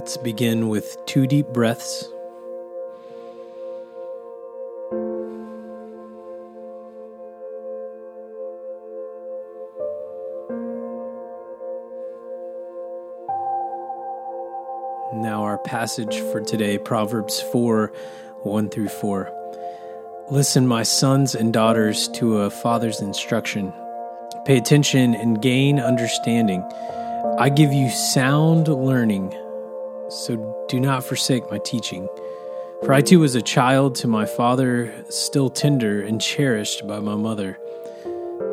Let's begin with two deep breaths. Now, our passage for today, Proverbs 4 1 through 4. Listen, my sons and daughters, to a father's instruction. Pay attention and gain understanding. I give you sound learning, so do not forsake my teaching. For I too was a child to my father, still tender and cherished by my mother.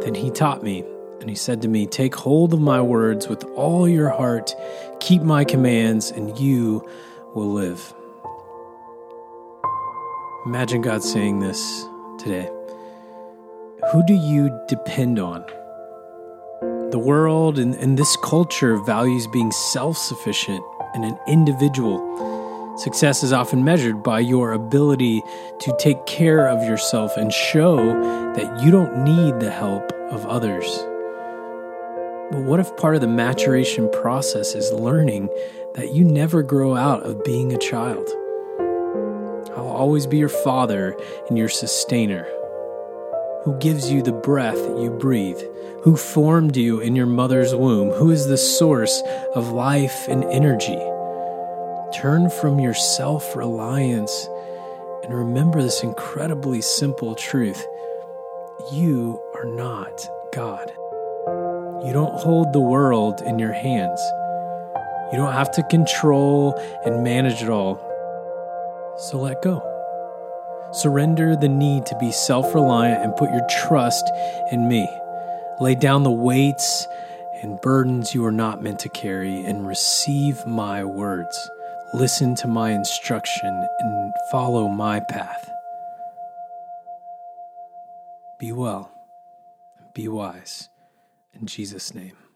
Then he taught me and he said to me, Take hold of my words with all your heart, keep my commands, and you will live. Imagine God saying this today. Who do you depend on? The world and, and this culture values being self sufficient and an individual. Success is often measured by your ability to take care of yourself and show that you don't need the help of others. But what if part of the maturation process is learning that you never grow out of being a child? I'll always be your father and your sustainer, who gives you the breath you breathe, who formed you in your mother's womb, who is the source of life and energy. Turn from your self reliance and remember this incredibly simple truth you are not God. You don't hold the world in your hands. You don't have to control and manage it all. So let go. Surrender the need to be self reliant and put your trust in me. Lay down the weights and burdens you are not meant to carry and receive my words. Listen to my instruction and follow my path. Be well, be wise. In Jesus' name.